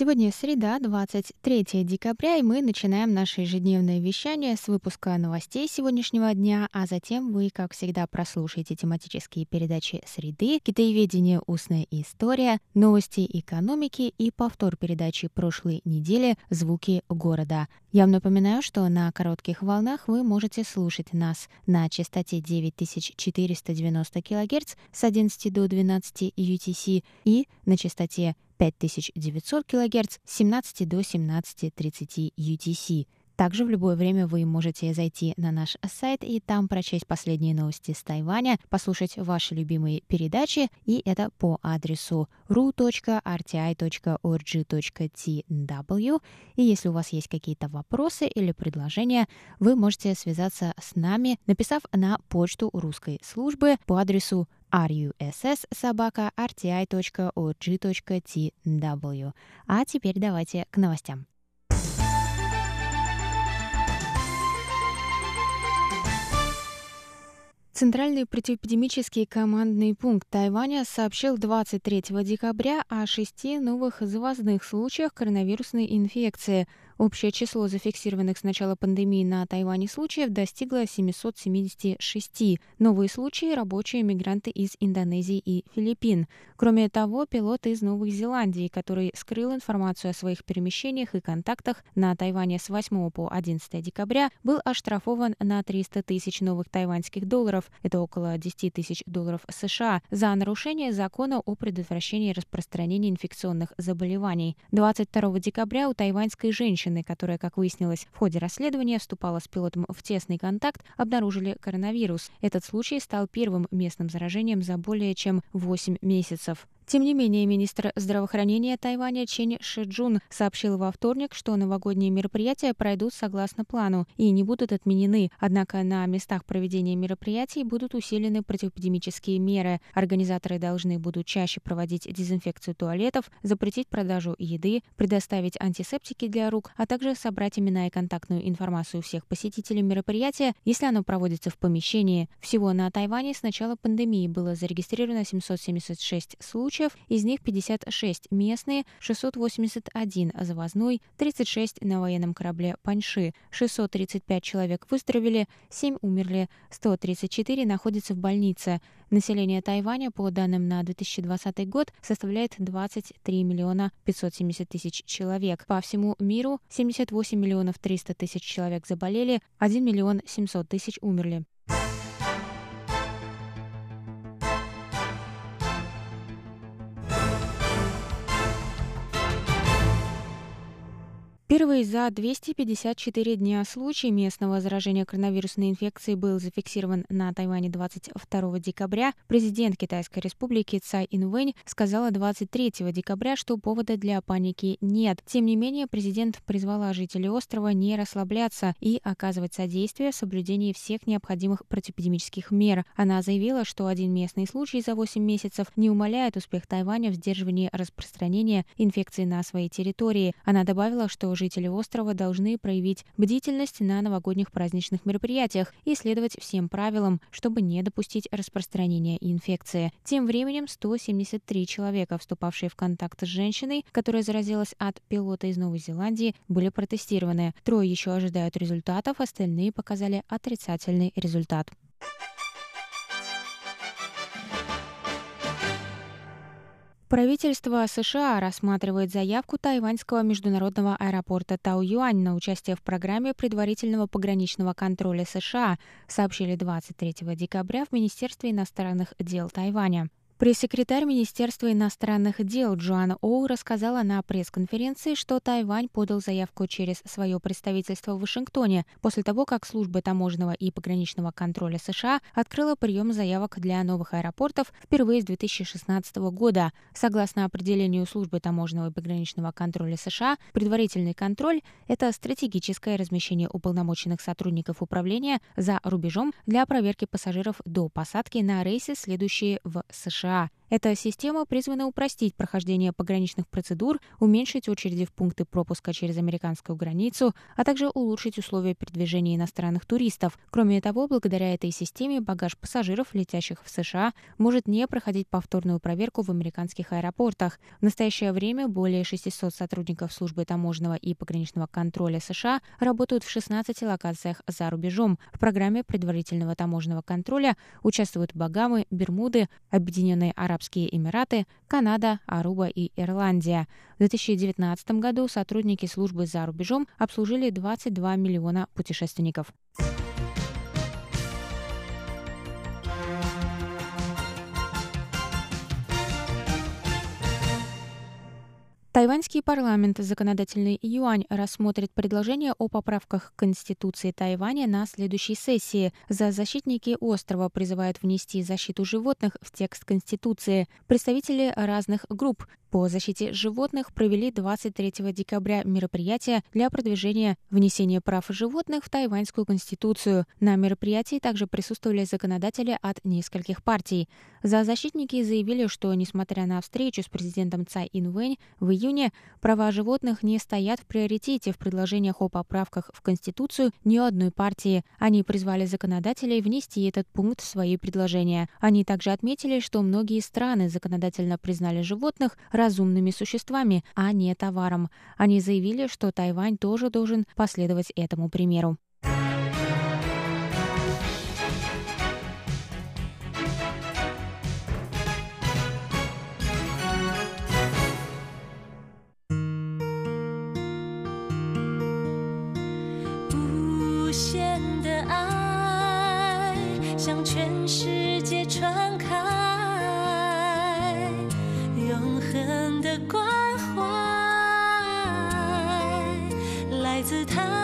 Сегодня среда, 23 декабря, и мы начинаем наше ежедневное вещание с выпуска новостей сегодняшнего дня, а затем вы, как всегда, прослушаете тематические передачи «Среды», «Китаеведение. Устная история», «Новости экономики» и повтор передачи прошлой недели «Звуки города». Я вам напоминаю, что на коротких волнах вы можете слушать нас на частоте 9490 кГц с 11 до 12 UTC и на частоте 5900 кГц с 17 до 17.30 UTC. Также в любое время вы можете зайти на наш сайт и там прочесть последние новости с Тайваня, послушать ваши любимые передачи, и это по адресу ru.rti.org.tw. И если у вас есть какие-то вопросы или предложения, вы можете связаться с нами, написав на почту русской службы по адресу russ.rti.org.tw. А теперь давайте к новостям. Центральный противоэпидемический командный пункт Тайваня сообщил 23 декабря о шести новых завозных случаях коронавирусной инфекции – Общее число зафиксированных с начала пандемии на Тайване случаев достигло 776. Новые случаи – рабочие мигранты из Индонезии и Филиппин. Кроме того, пилот из Новой Зеландии, который скрыл информацию о своих перемещениях и контактах на Тайване с 8 по 11 декабря, был оштрафован на 300 тысяч новых тайваньских долларов, это около 10 тысяч долларов США, за нарушение закона о предотвращении распространения инфекционных заболеваний. 22 декабря у тайваньской женщины женщины, которая, как выяснилось, в ходе расследования вступала с пилотом в тесный контакт, обнаружили коронавирус. Этот случай стал первым местным заражением за более чем 8 месяцев. Тем не менее, министр здравоохранения Тайваня Чен Шиджун сообщил во вторник, что новогодние мероприятия пройдут согласно плану и не будут отменены. Однако на местах проведения мероприятий будут усилены противоэпидемические меры. Организаторы должны будут чаще проводить дезинфекцию туалетов, запретить продажу еды, предоставить антисептики для рук, а также собрать имена и контактную информацию всех посетителей мероприятия, если оно проводится в помещении. Всего на Тайване с начала пандемии было зарегистрировано 776 случаев, случаев, из них 56 местные, 681 завозной, 36 на военном корабле «Паньши», 635 человек выздоровели, 7 умерли, 134 находятся в больнице. Население Тайваня, по данным на 2020 год, составляет 23 миллиона 570 тысяч человек. По всему миру 78 миллионов 300 тысяч человек заболели, 1 миллион 700 тысяч умерли. Первый за 254 дня случай местного заражения коронавирусной инфекцией был зафиксирован на Тайване 22 декабря. Президент Китайской республики Цай Инвэнь сказала 23 декабря, что повода для паники нет. Тем не менее, президент призвала жителей острова не расслабляться и оказывать содействие в соблюдении всех необходимых противоэпидемических мер. Она заявила, что один местный случай за 8 месяцев не умаляет успех Тайваня в сдерживании распространения инфекции на своей территории. Она добавила, что жители острова должны проявить бдительность на новогодних праздничных мероприятиях и следовать всем правилам, чтобы не допустить распространения инфекции. Тем временем 173 человека, вступавшие в контакт с женщиной, которая заразилась от пилота из Новой Зеландии, были протестированы. Трое еще ожидают результатов, остальные показали отрицательный результат. Правительство США рассматривает заявку тайваньского международного аэропорта Тау-Юань на участие в программе предварительного пограничного контроля США, сообщили 23 декабря в Министерстве иностранных дел Тайваня. Пресс-секретарь Министерства иностранных дел Джоанна Оу рассказала на пресс-конференции, что Тайвань подал заявку через свое представительство в Вашингтоне после того, как служба таможенного и пограничного контроля США открыла прием заявок для новых аэропортов впервые с 2016 года. Согласно определению службы таможенного и пограничного контроля США, предварительный контроль – это стратегическое размещение уполномоченных сотрудников управления за рубежом для проверки пассажиров до посадки на рейсы, следующие в США. США. Эта система призвана упростить прохождение пограничных процедур, уменьшить очереди в пункты пропуска через американскую границу, а также улучшить условия передвижения иностранных туристов. Кроме того, благодаря этой системе багаж пассажиров, летящих в США, может не проходить повторную проверку в американских аэропортах. В настоящее время более 600 сотрудников службы таможенного и пограничного контроля США работают в 16 локациях за рубежом. В программе предварительного таможенного контроля участвуют Багамы, Бермуды, Объединенные Арабские Арабские Эмираты, Канада, Аруба и Ирландия. В 2019 году сотрудники службы за рубежом обслужили 22 миллиона путешественников. Тайваньский парламент законодательный юань рассмотрит предложение о поправках к Конституции Тайваня на следующей сессии. За защитники острова призывают внести защиту животных в текст Конституции. Представители разных групп по защите животных провели 23 декабря мероприятие для продвижения внесения прав животных в Тайваньскую конституцию. На мероприятии также присутствовали законодатели от нескольких партий. За защитники заявили, что, несмотря на встречу с президентом Цай Инвэнь в июне, права животных не стоят в приоритете в предложениях о поправках в Конституцию ни одной партии. Они призвали законодателей внести этот пункт в свои предложения. Они также отметили, что многие страны законодательно признали животных разумными существами, а не товаром. Они заявили, что Тайвань тоже должен последовать этому примеру. 的关怀来自他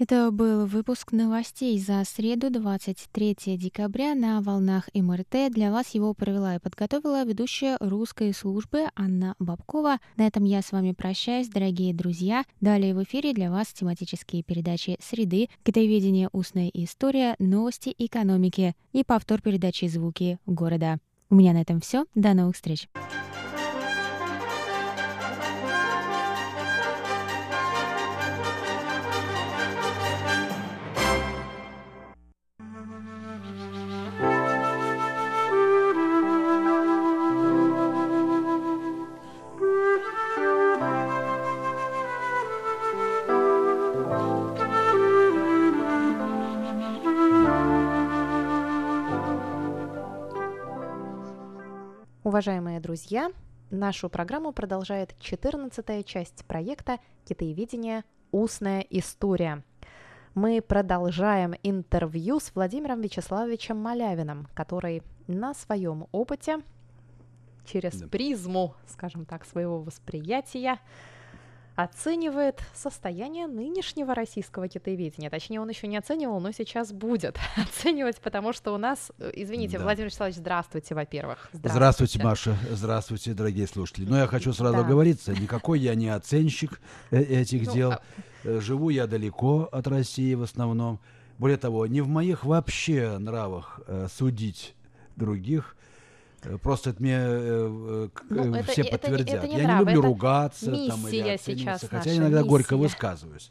Это был выпуск новостей за среду, 23 декабря на волнах МРТ. Для вас его провела и подготовила ведущая русской службы Анна Бабкова. На этом я с вами прощаюсь, дорогие друзья. Далее в эфире для вас тематические передачи «Среды», «Китаеведение. Устная история», «Новости экономики» и повтор передачи «Звуки города». У меня на этом все. До новых встреч. Уважаемые друзья, нашу программу продолжает 14 часть проекта «Китаеведение. Устная история». Мы продолжаем интервью с Владимиром Вячеславовичем Малявиным, который на своем опыте через да. призму, скажем так, своего восприятия оценивает состояние нынешнего российского китаеведения. Точнее, он еще не оценивал, но сейчас будет оценивать, потому что у нас, э, извините, да. Владимир Вячеславович, здравствуйте, во-первых. Здравствуйте. здравствуйте, Маша, здравствуйте, дорогие слушатели. Но я хочу сразу да. оговориться, никакой я не оценщик э, этих ну, дел. А... Живу я далеко от России в основном. Более того, не в моих вообще нравах судить других. Э, просто это мне э, ну, э, все это, подтвердят. Это, это не я нрав, не люблю ругаться там, или сейчас хотя иногда миссия. горько высказываюсь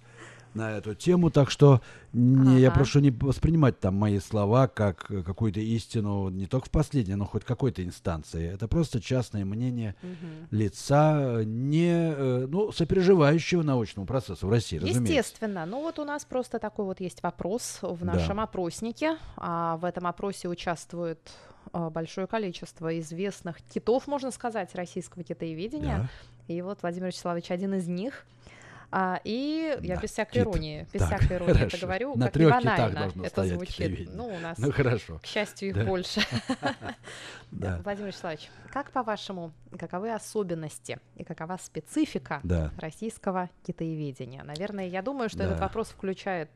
на эту тему, так что не, ага. я прошу не воспринимать там мои слова как какую-то истину не только в последней, но хоть какой-то инстанции. Это просто частное мнение угу. лица, не ну, сопереживающего научному процессу в России, Естественно. Ну вот у нас просто такой вот есть вопрос в нашем да. опроснике. А в этом опросе участвуют а, большое количество известных китов, можно сказать, российского китаеведения. Да. И вот Владимир Вячеславович один из них. А, и я Да, без всякой кит. иронии, без Так, всякой иронии это хорошо. говорю, На как трех банально должно это стоять звучит. китоведение. Ну, у нас, Ну хорошо. к счастью, их Да. больше. Да. Владимир Вячеславович, как по-вашему, каковы особенности и какова специфика Да. российского китаеведения? Наверное, я думаю, что Да. этот вопрос включает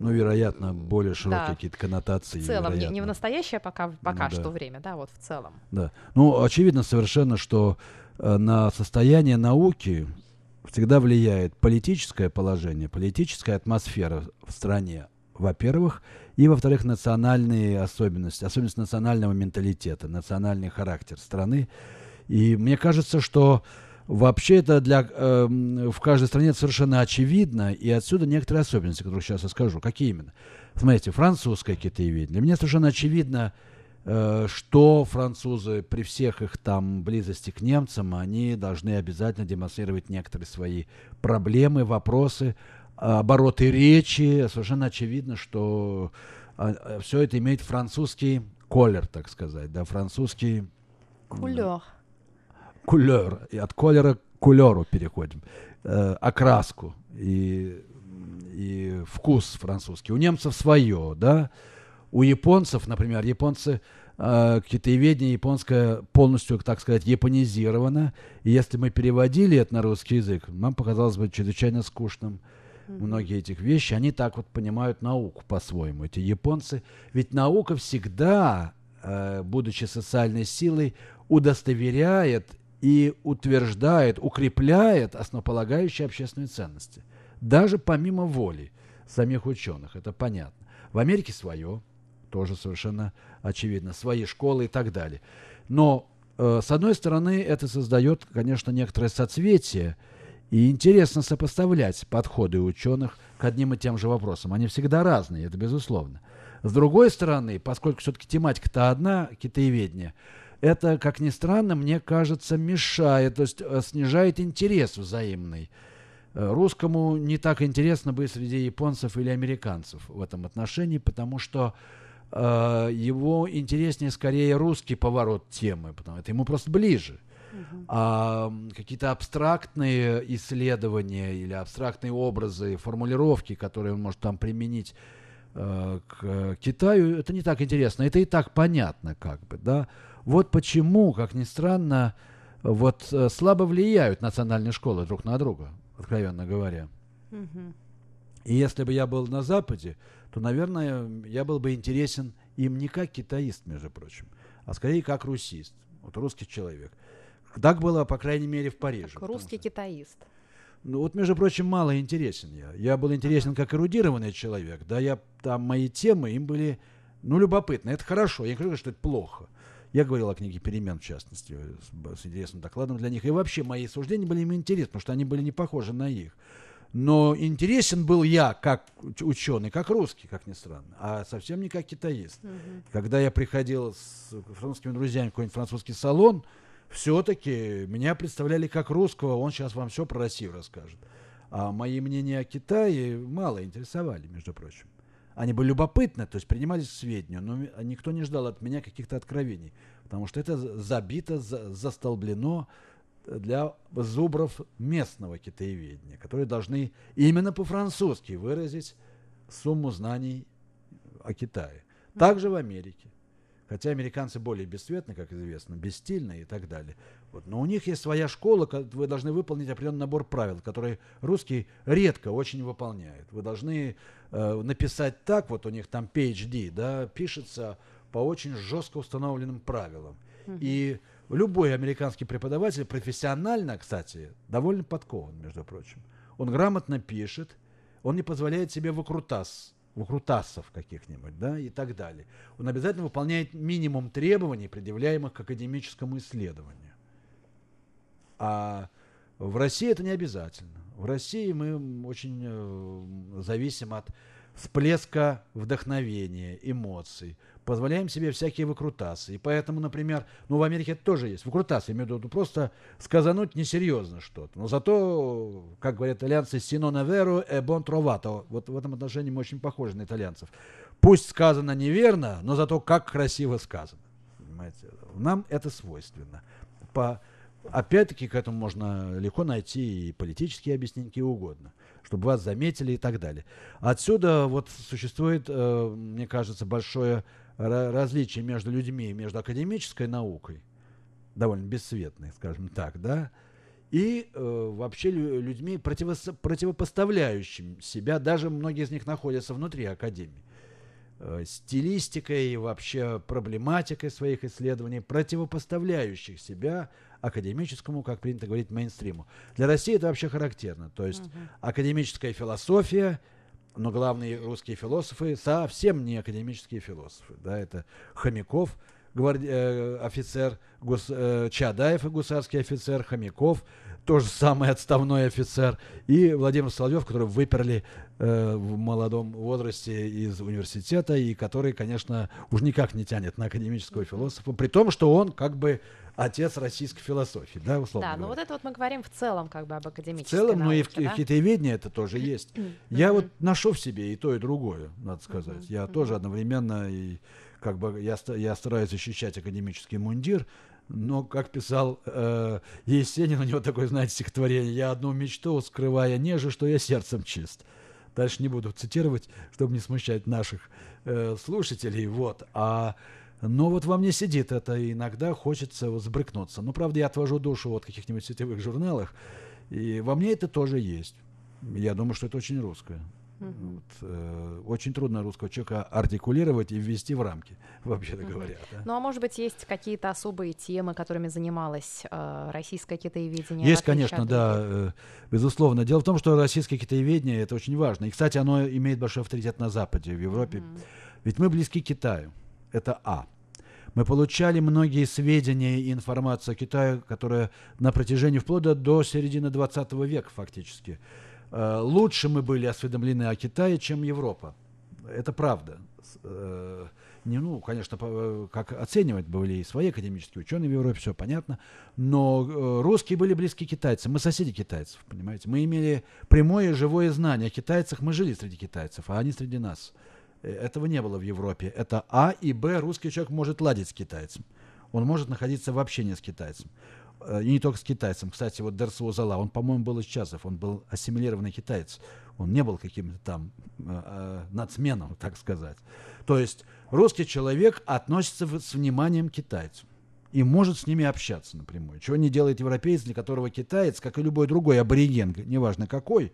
Ну, вероятно, более широкие Да. какие-то коннотации. в целом, не, не в настоящее пока, пока Ну, что да. время, да, вот в целом. Да. Ну, очевидно совершенно, что э, на состояние науки всегда влияет политическое положение, политическая атмосфера в стране, во-первых, и, во-вторых, национальные особенности, особенности национального менталитета, национальный характер страны. И мне кажется, что вообще это для, эм, в каждой стране совершенно очевидно, и отсюда некоторые особенности, которые сейчас я скажу. Какие именно? Смотрите, французское китаеведение. Для меня совершенно очевидно, э, что французы при всех их там близости к немцам, они должны обязательно демонстрировать некоторые свои проблемы, вопросы, а, обороты речи. Совершенно очевидно, что все это имеет французский колер, так сказать, да, французский Кулер. кулер. И от колера к кулеру переходим. Э, окраску и, и вкус французский. У немцев свое, да. У японцев, например, японцы э, китаеведение японское полностью, так сказать, японизировано. И если мы переводили это на русский язык, нам показалось бы чрезвычайно скучным многие этих вещи, они так вот понимают науку по-своему, эти японцы. Ведь наука всегда, э, будучи социальной силой, удостоверяет и утверждает, укрепляет основополагающие общественные ценности. Даже помимо воли самих ученых, это понятно. В Америке свое, тоже совершенно очевидно, свои школы и так далее. Но, э, с одной стороны, это создает, конечно, некоторое соцветие, и интересно сопоставлять подходы ученых к одним и тем же вопросам. Они всегда разные, это безусловно. С другой стороны, поскольку все-таки тематика-то одна, китаеведение, это, как ни странно, мне кажется, мешает, то есть э, снижает интерес взаимный. Э, Русскому не так интересно быть среди японцев или американцев в этом отношении, потому что его интереснее скорее русский поворот темы, потому это ему просто ближе. А какие-то абстрактные исследования или абстрактные образы, формулировки, которые он может там применить э, к Китаю, это не так интересно. Это и так понятно, как бы, да. Вот почему, как ни странно, вот э, слабо влияют национальные школы друг на друга, откровенно говоря. Мгм. И если бы я был на Западе, то, наверное, я был бы интересен им не как китаист, между прочим, а скорее как русист, вот русский человек. Так было, по крайней мере, в Париже. Как русский что- китаист. ну вот, между прочим, мало интересен я. Я был интересен как эрудированный человек. Да, я там мои темы им были, ну, любопытны. Это хорошо. Я не говорю, что это плохо. Я говорил о книге «Перемен», в частности, с, с интересным докладом для них. И вообще мои суждения были им интересны, потому что они были не похожи на их. Но интересен был я как ученый, как русский, как ни странно, а совсем не как китаист. Когда я приходил с французскими друзьями в какой-нибудь французский салон, все-таки меня представляли как русского, он сейчас вам все про Россию расскажет. А мои мнения о Китае мало интересовали, между прочим. Они были любопытны, то есть принимались к сведению, но никто не ждал от меня каких-то откровений, потому что это за- забито, за- застолблено для зубров местного китаеведения, которые должны именно по-французски выразить сумму знаний о Китае. Также в Америке. Хотя американцы более бесцветны, как известно, бесстильные и так далее. Вот. Но у них есть своя школа, ко- вы должны выполнить определенный набор правил, которые русский редко очень выполняет. Вы должны э, написать так, вот у них там PhD, да, пишется по очень жестко установленным правилам. И любой американский преподаватель профессионально, кстати, довольно подкован, между прочим. Он грамотно пишет, он не позволяет себе выкрутас, выкрутасов каких-нибудь, да, и так далее. Он обязательно выполняет минимум требований, предъявляемых к академическому исследованию. А в России это не обязательно. В России мы очень э, зависим от всплеска вдохновения, эмоций. Позволяем себе всякие выкрутасы. И поэтому, например, ну в Америке это тоже есть. Выкрутасы, я имею в виду просто сказануть несерьезно что-то. Но зато, как говорят итальянцы, ne vero e bon trovato. Вот в этом отношении мы очень похожи на итальянцев. Пусть сказано неверно, но зато как красиво сказано. Понимаете? Нам это свойственно. По опять-таки к этому можно легко найти и политические объяснения, какие угодно, чтобы вас заметили и так далее. Отсюда вот существует, э, мне кажется, большое различие между людьми, между академической наукой, довольно бесцветной, скажем так, да, и э, вообще людьми, противос, противопоставляющими себя, даже многие из них находятся внутри академии, стилистикой и вообще проблематикой своих исследований, противопоставляющих себя академическому, как принято говорить, мейнстриму. Для России это вообще характерно. То есть угу. академическая философия, но главные русские философы совсем не академические философы. Да, это Хомяков, гварди... э, офицер, гус... э, Чадаев, гусарский офицер, Хомяков, тоже самый отставной офицер, и Владимир Соловьев, который выперли э, в молодом возрасте из университета, и который, конечно, уж никак не тянет на академического философа, при том, что он как бы отец российской философии, да, условно Да, ну вот это вот мы говорим в целом как бы об академической В целом, науке, ну и в, да? в китаеведении это тоже есть. Я вот ношу в себе и то, и другое, надо сказать. Я тоже одновременно и как бы я, я стараюсь защищать академический мундир, но, как писал э, Есенин, у него такое, знаете, стихотворение, «Я одну мечту, скрывая неже, что я сердцем чист». Дальше не буду цитировать, чтобы не смущать наших э, слушателей, вот. А, но вот во мне сидит это, и иногда хочется вот сбрыкнуться. Ну, правда, я отвожу душу вот в каких-нибудь сетевых журналах, и во мне это тоже есть. Я думаю, что это очень русское. Вот, э, очень трудно русского человека артикулировать и ввести в рамки, вообще-то говоря. Да? Ну а может быть есть какие-то особые темы, которыми занималась э, российское китаеведение? Есть, конечно, да, э, безусловно. Дело в том, что российское китаеведение это очень важно. И, кстати, оно имеет большой авторитет на Западе, в Европе. Угу. Ведь мы близки к Китаю. Это А. Мы получали многие сведения и информацию о Китае, которая на протяжении вплоть до середины 20 века фактически лучше мы были осведомлены о Китае, чем Европа. Это правда. Э, не, ну, конечно, э, как оценивать были и свои академические ученые в Европе, все понятно, но русские были близки китайцам, мы соседи китайцев, понимаете, мы имели прямое живое знание о китайцах, мы жили среди китайцев, а они среди нас. Этого не было в Европе. Это А и Б, русский человек может ладить с китайцем, он может находиться в общении с китайцем. Э, и не только с китайцем. Кстати, вот Дерсу Зала, он, по-моему, был из Часов, он был ассимилированный китаец. Он не был каким-то там э, э, нацменом, так сказать. То есть русский человек относится с вниманием к китайцам и может с ними общаться напрямую. Чего не делает европеец, для которого китаец, как и любой другой абориген, неважно какой,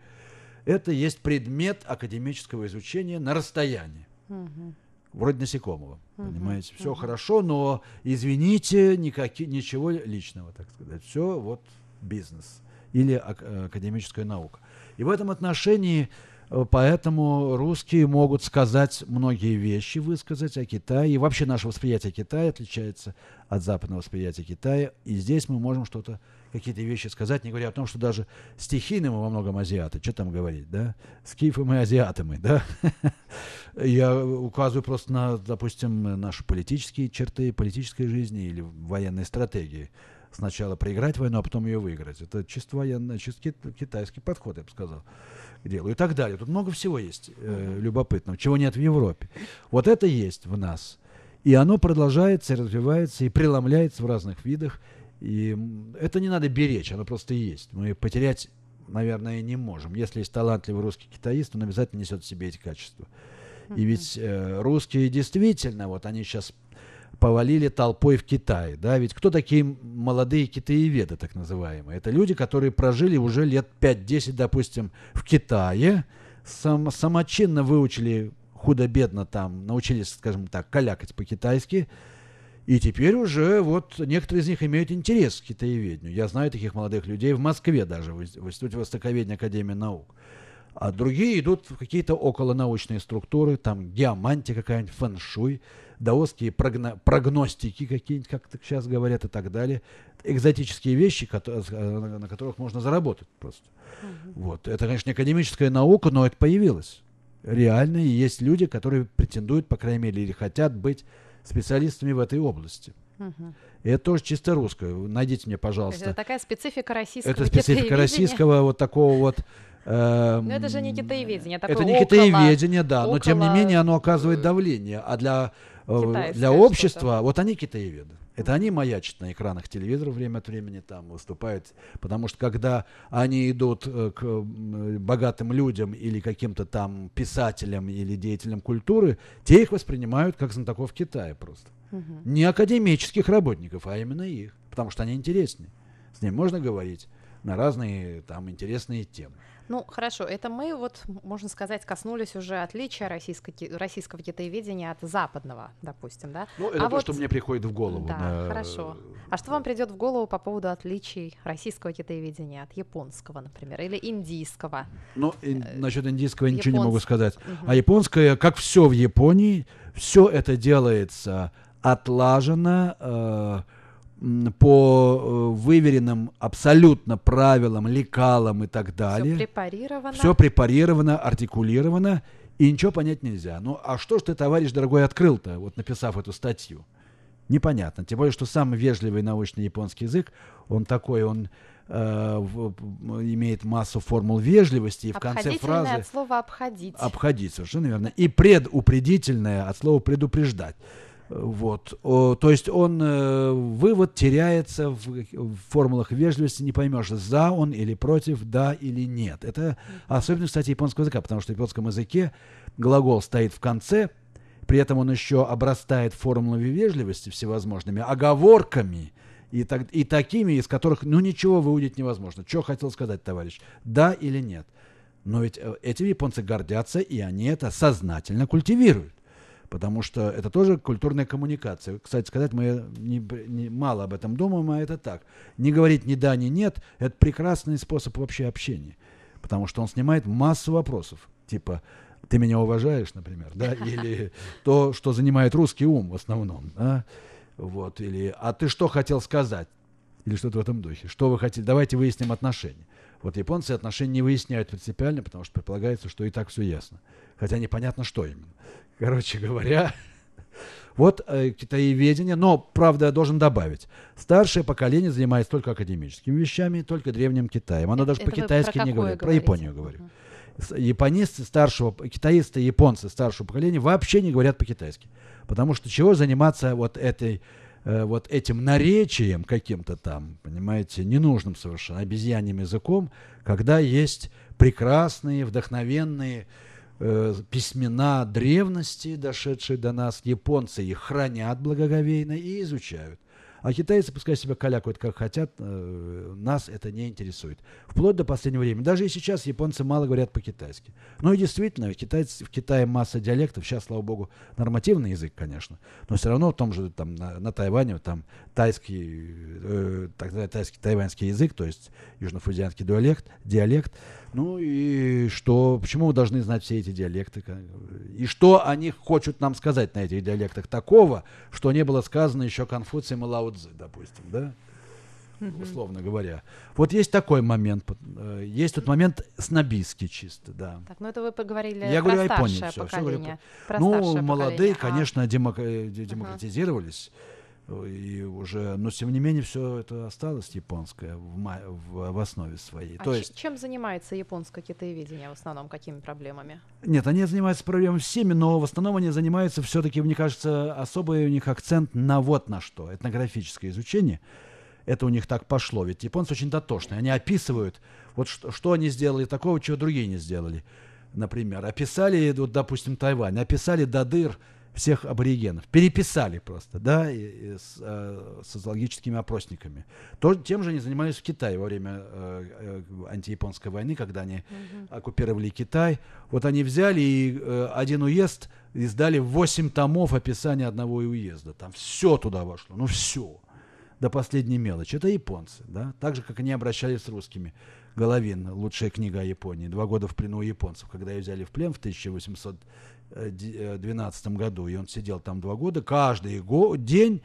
это есть предмет академического изучения на расстоянии. Угу вроде насекомого. Uh-huh, понимаете, все uh-huh. хорошо, но извините, никаки, ничего личного, так сказать. Все вот бизнес или ак- академическая наука. И в этом отношении э, поэтому русские могут сказать многие вещи, высказать о Китае. И вообще наше восприятие Китая отличается от западного восприятия Китая. И здесь мы можем что-то какие-то вещи сказать, не говоря о том, что даже стихийны мы во многом азиаты, что там говорить, да? Скифы мы, азиаты мы, да? Я указываю просто на, допустим, наши политические черты политической жизни или военной стратегии. Сначала проиграть войну, а потом ее выиграть. Это чисто военный, чисто китайский подход, я бы сказал, делу. И так далее. Тут много всего есть э, любопытного, чего нет в Европе. Вот это есть в нас. И оно продолжается, развивается и преломляется в разных видах. И это не надо беречь, оно просто есть. Мы потерять, наверное, не можем. Если есть талантливый русский китаист, он обязательно несет в себе эти качества. И ведь э, русские действительно, вот они сейчас повалили толпой в Китай, да, ведь кто такие молодые китаеведы, так называемые? Это люди, которые прожили уже лет 5-10, допустим, в Китае, сам, самочинно выучили худо-бедно там, научились, скажем так, калякать по-китайски, и теперь уже вот некоторые из них имеют интерес к китаеведению. Я знаю таких молодых людей в Москве даже, в Институте Востоковедения Академии наук. А другие идут в какие-то околонаучные структуры, там геомантия какая-нибудь, фэншуй, даосские прогно- прогностики какие-нибудь, как сейчас говорят, и так далее. Экзотические вещи, которые, на которых можно заработать просто. Угу. Вот. Это, конечно, не академическая наука, но это появилось. Реально и есть люди, которые претендуют, по крайней мере, или хотят быть специалистами в этой области. Угу. И это тоже чисто русское. Найдите мне, пожалуйста. Это такая специфика российского Это специфика российского вот такого вот... Э, но это же не китаеведение, это, это не около, китаеведение, да, около... но тем не менее оно оказывает давление. А для Китайское для общества, вот они китаеведы. Это они маячат на экранах телевизора время от времени, там выступают, потому что когда они идут э, к богатым людям или каким-то там писателям или деятелям культуры, те их воспринимают как знатоков Китая просто. Угу. Не академических работников, а именно их, потому что они интереснее. С ним можно говорить на разные там интересные темы. Ну, хорошо, это мы вот, можно сказать, коснулись уже отличия российско российского китаеведения от западного, допустим, да? Ну, это а то, вот... что мне приходит в голову. Да, на... хорошо. А что вам придет в голову по поводу отличий российского китаеведения от японского, например, или индийского? Ну, ин... Э, насчет индийского я ничего не могу сказать. Угу. А японское, как все в Японии, все это делается отлажено, э, по э, выверенным абсолютно правилам, лекалам и так далее. Все препарировано. Все препарировано, артикулировано, и ничего понять нельзя. Ну, а что ж ты, товарищ дорогой, открыл-то, вот написав эту статью? Непонятно. Тем более, что самый вежливый научный японский язык, он такой, он э, в, имеет массу формул вежливости, и в конце фразы... от слова «обходить». Обходить, совершенно верно. И предупредительное от слова «предупреждать». Вот. То есть он, э, вывод теряется в, в формулах вежливости, не поймешь, за он или против, да или нет. Это особенность, кстати, японского языка, потому что в японском языке глагол стоит в конце, при этом он еще обрастает формулами вежливости всевозможными, оговорками и, так, и такими, из которых, ну, ничего выудить невозможно. Что хотел сказать, товарищ? Да или нет? Но ведь э, эти японцы гордятся, и они это сознательно культивируют потому что это тоже культурная коммуникация. Кстати сказать, мы не, не, мало об этом думаем, а это так. Не говорить ни да, ни нет – это прекрасный способ вообще общения, потому что он снимает массу вопросов, типа «ты меня уважаешь», например, да, или то, что занимает русский ум в основном, да? вот, или «а ты что хотел сказать?» или что-то в этом духе. Что вы хотели? Давайте выясним отношения. Вот японцы отношения не выясняют принципиально, потому что предполагается, что и так все ясно. Хотя непонятно, что именно. Короче говоря, вот э, китаеведение, но, правда, я должен добавить, старшее поколение занимается только академическими вещами, только древним Китаем. Оно даже по-китайски не говорит, про Японию говорю. Uh-huh. Японисты старшего, китаисты, японцы старшего поколения вообще не говорят по-китайски. Потому что чего заниматься вот этой э, вот этим наречием каким-то там, понимаете, ненужным совершенно обезьяньим языком, когда есть прекрасные, вдохновенные э, письмена древности, дошедшие до нас, японцы их хранят благоговейно и изучают. А китайцы пускай себя калякают как хотят, э, нас это не интересует. Вплоть до последнего времени. Даже и сейчас японцы мало говорят по-китайски. Ну и действительно, китайцы, в Китае масса диалектов. Сейчас, слава богу, нормативный язык, конечно. Но все равно в том же, там, на, на Тайване, там, тайский, э, так тайский, тайваньский язык, то есть южнофузианский диалект, диалект. Ну и что, почему мы должны знать все эти диалекты? И что они хотят нам сказать на этих диалектах такого, что не было сказано еще Конфуцием и Лао Цзы, допустим, да? условно говоря. Вот есть такой момент, э, есть тот момент снобистский чисто, да. Так, ну это вы поговорили Я про говорю старшее Японии, поколение. Все, говорю, про... Ну, молодые, поколение. конечно, а. демок... демократизировались. Uh-huh и уже, но тем не менее все это осталось японское в, в, в основе своей. А То есть, чем занимается японское китаеведение в основном, какими проблемами? Нет, они занимаются проблемами всеми, но в основном они занимаются все-таки, мне кажется, особый у них акцент на вот на что, этнографическое изучение. Это у них так пошло, ведь японцы очень дотошные, они описывают, вот что, что они сделали такого, чего другие не сделали. Например, описали, вот, допустим, Тайвань, описали до дыр всех аборигенов. Переписали просто, да, и, и с э, социологическими опросниками. То, тем же они занимались в Китае во время э, э, антияпонской войны, когда они угу. оккупировали Китай. Вот они взяли и э, один уезд издали 8 томов описания одного уезда. Там все туда вошло, ну все, до последней мелочи. Это японцы, да, так же, как они обращались с русскими. Головин, лучшая книга о Японии, два года в плену у японцев, когда ее взяли в плен в 1800 2012 э, году, и он сидел там два года, каждый день,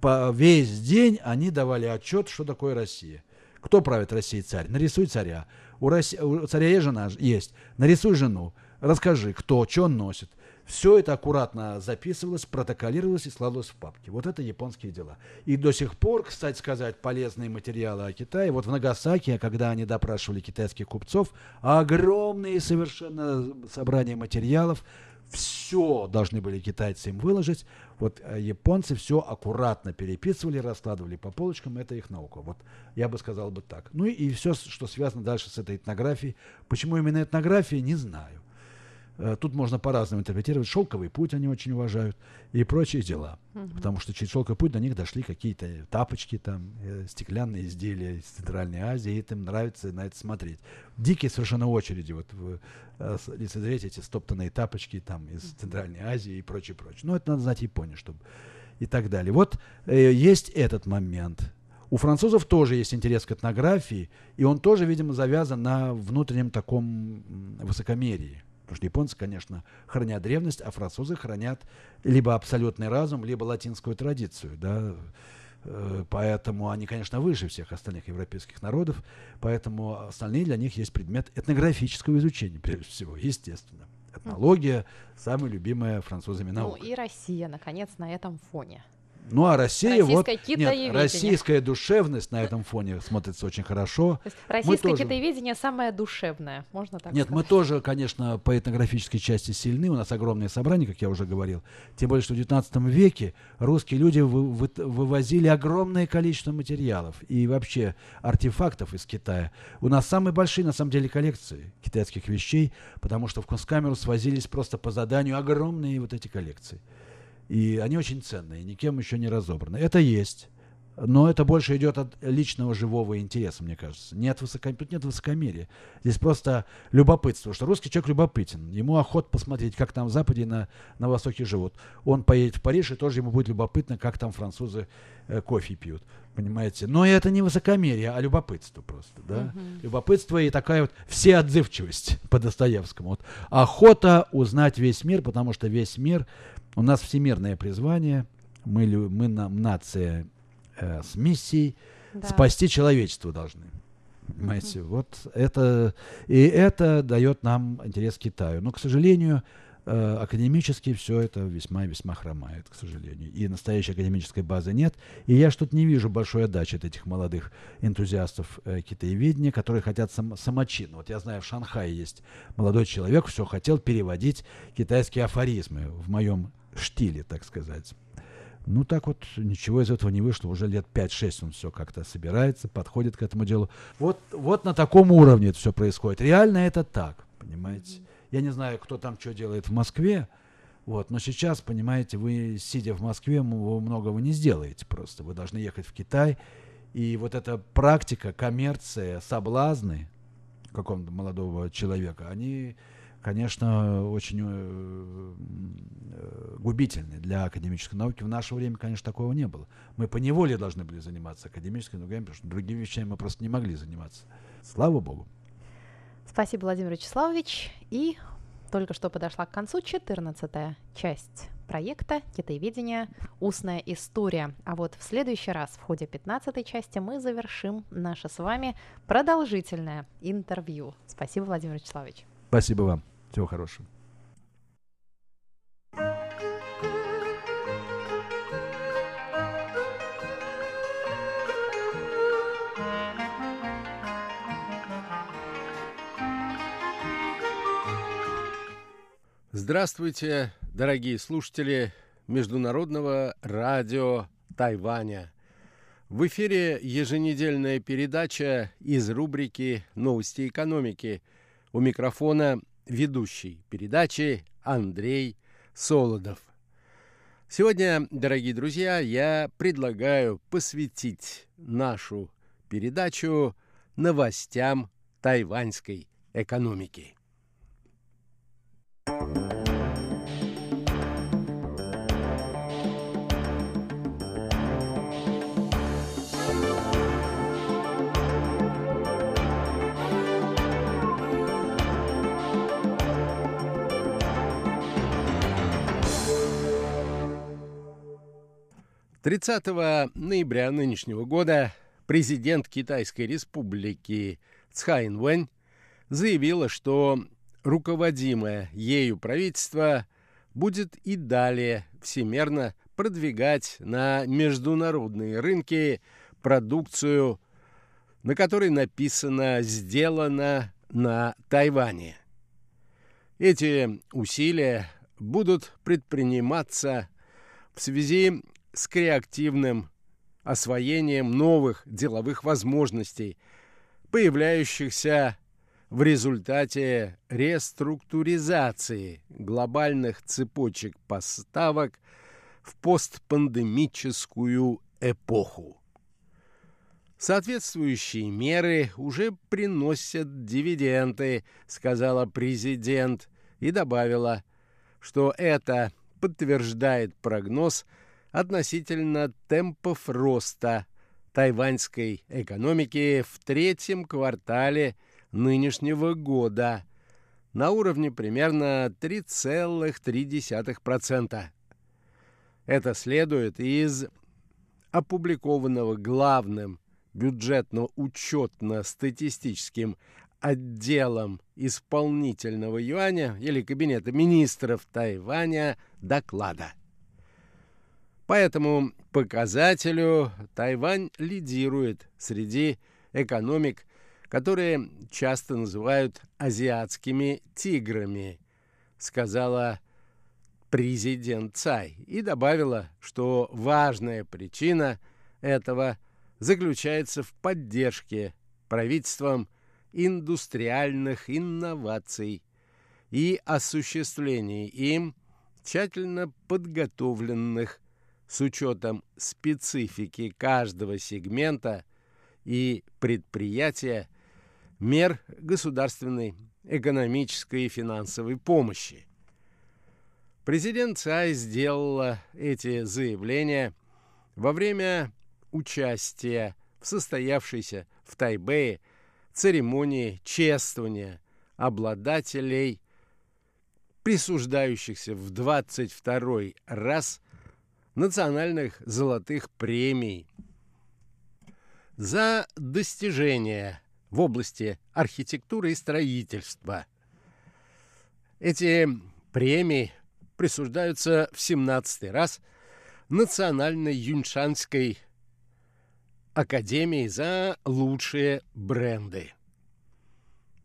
по, весь день они давали отчет, что такое Россия. Кто правит Россией царь? Нарисуй царя. У, Росси... у царя есть жена? Есть. Нарисуй жену. Расскажи, кто, что он носит. Все это аккуратно записывалось, протоколировалось и складывалось в папки. Вот это японские дела. И до сих пор, кстати сказать, полезные материалы о Китае. Вот в Нагасаки, когда они допрашивали китайских купцов, огромные совершенно собрания материалов, все должны были китайцы им выложить. Вот э, японцы все аккуратно переписывали, раскладывали по полочкам, это их наука. Вот я бы сказал бы так. Ну и, и все, что связано дальше с этой этнографией. Почему именно этнография, не знаю. Э, тут можно по-разному интерпретировать. Шелковый путь они очень уважают и прочие дела. Угу. Потому что через шелковый путь до них дошли какие-то тапочки, там, э, стеклянные изделия из Центральной Азии, и им нравится на это смотреть. Дикие совершенно очереди. Вот вы э, лицезреть эти стоптанные тапочки там, из Центральной Азии и прочее, прочее. Ну, это надо знать Японию, чтобы и так далее. Вот э, есть этот момент. У французов тоже есть интерес к этнографии, и он тоже, видимо, завязан на внутреннем таком высокомерии. Потому что японцы, конечно, хранят древность, а французы хранят либо абсолютный разум, либо латинскую традицию. Да? Э, поэтому они, конечно, выше всех остальных европейских народов, поэтому остальные для них есть предмет этнографического изучения, прежде всего, естественно. Этнология – самая любимая французами наука. Ну и Россия, наконец, на этом фоне. Ну а Россия вот нет, российская душевность на этом фоне смотрится очень хорошо. То есть российское тоже... китаеведение самое душевное, можно так Нет, сказать? мы тоже, конечно, по этнографической части сильны. У нас огромные собрания, как я уже говорил. Тем более, что в XIX веке русские люди вы, вы, вывозили огромное количество материалов и вообще артефактов из Китая. У нас самые большие, на самом деле, коллекции китайских вещей, потому что в Кунсткамеру свозились просто по заданию огромные вот эти коллекции. И они очень ценные, никем еще не разобраны. Это есть. Но это больше идет от личного живого интереса, мне кажется. Нет высоко... Тут нет высокомерия. Здесь просто любопытство, что русский человек любопытен. Ему охот посмотреть, как там в Западе и на, на Востоке живут. Он поедет в Париж, и тоже ему будет любопытно, как там французы э, кофе пьют. Понимаете? Но это не высокомерие, а любопытство просто. Да? Угу. Любопытство и такая вот всеотзывчивость по Достоевскому. Вот. Охота узнать весь мир, потому что весь мир у нас всемирное призвание, мы, мы нация э, с миссией да. спасти человечество должны. Понимаете, mm-hmm. вот это и это дает нам интерес к Китаю. Но, к сожалению, э, академически все это весьма-весьма хромает, к сожалению. И настоящей академической базы нет. И я что-то не вижу большой отдачи от этих молодых энтузиастов э, китаеведения, которые хотят сам, самочинно. Вот я знаю, в Шанхае есть молодой человек, все хотел переводить китайские афоризмы в моем штиле, так сказать. Ну, так вот, ничего из этого не вышло. Уже лет 5-6 он все как-то собирается, подходит к этому делу. Вот, вот на таком уровне это все происходит. Реально это так, понимаете? Я не знаю, кто там что делает в Москве, вот, но сейчас, понимаете, вы, сидя в Москве, вы многого не сделаете просто. Вы должны ехать в Китай. И вот эта практика, коммерция, соблазны какого-то молодого человека, они конечно, очень э, губительны для академической науки. В наше время, конечно, такого не было. Мы по неволе должны были заниматься академической наукой, потому что другими вещами мы просто не могли заниматься. Слава Богу. Спасибо, Владимир Вячеславович. И только что подошла к концу 14 часть проекта «Китаеведение. Устная история». А вот в следующий раз, в ходе 15 части, мы завершим наше с вами продолжительное интервью. Спасибо, Владимир Вячеславович. Спасибо вам. Всего хорошего. Здравствуйте, дорогие слушатели Международного радио Тайваня. В эфире еженедельная передача из рубрики «Новости экономики». У микрофона ведущий передачи Андрей Солодов. Сегодня, дорогие друзья, я предлагаю посвятить нашу передачу новостям тайваньской экономики. 30 ноября нынешнего года президент Китайской республики Цхай Инвэнь заявила, что руководимое ею правительство будет и далее всемерно продвигать на международные рынки продукцию, на которой написано «сделано на Тайване». Эти усилия будут предприниматься в связи с креативным освоением новых деловых возможностей, появляющихся в результате реструктуризации глобальных цепочек поставок в постпандемическую эпоху. Соответствующие меры уже приносят дивиденды, сказала президент и добавила, что это подтверждает прогноз относительно темпов роста тайваньской экономики в третьем квартале нынешнего года на уровне примерно 3,3%. Это следует из опубликованного главным бюджетно-учетно-статистическим отделом исполнительного юаня или кабинета министров Тайваня доклада. По этому показателю Тайвань лидирует среди экономик, которые часто называют азиатскими тиграми, сказала президент Цай и добавила, что важная причина этого заключается в поддержке правительством индустриальных инноваций и осуществлении им тщательно подготовленных с учетом специфики каждого сегмента и предприятия мер государственной экономической и финансовой помощи. Президент Цай сделала эти заявления во время участия в состоявшейся в Тайбэе церемонии чествования обладателей, присуждающихся в 22 раз национальных золотых премий за достижения в области архитектуры и строительства. Эти премии присуждаются в 17 раз Национальной юньшанской академии за лучшие бренды.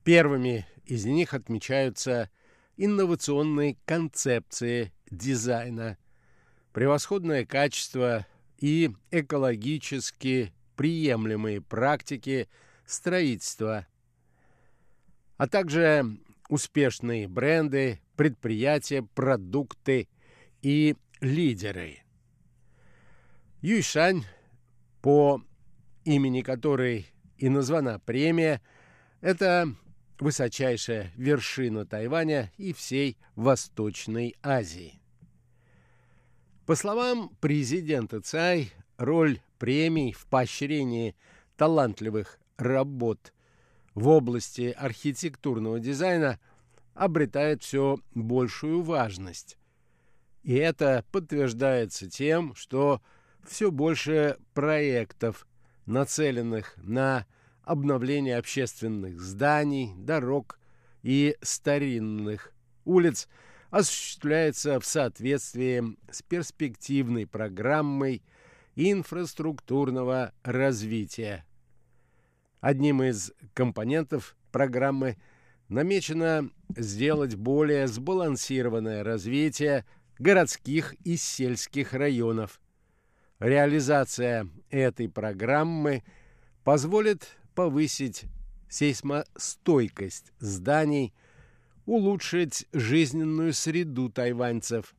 Первыми из них отмечаются инновационные концепции дизайна, превосходное качество и экологически приемлемые практики строительства, а также успешные бренды, предприятия, продукты и лидеры. Юйшань, по имени которой и названа премия, это высочайшая вершина Тайваня и всей Восточной Азии. По словам президента Цай, роль премий в поощрении талантливых работ в области архитектурного дизайна обретает все большую важность. И это подтверждается тем, что все больше проектов, нацеленных на обновление общественных зданий, дорог и старинных улиц, осуществляется в соответствии с перспективной программой инфраструктурного развития. Одним из компонентов программы намечено сделать более сбалансированное развитие городских и сельских районов. Реализация этой программы позволит повысить сейсмостойкость зданий, улучшить жизненную среду тайваньцев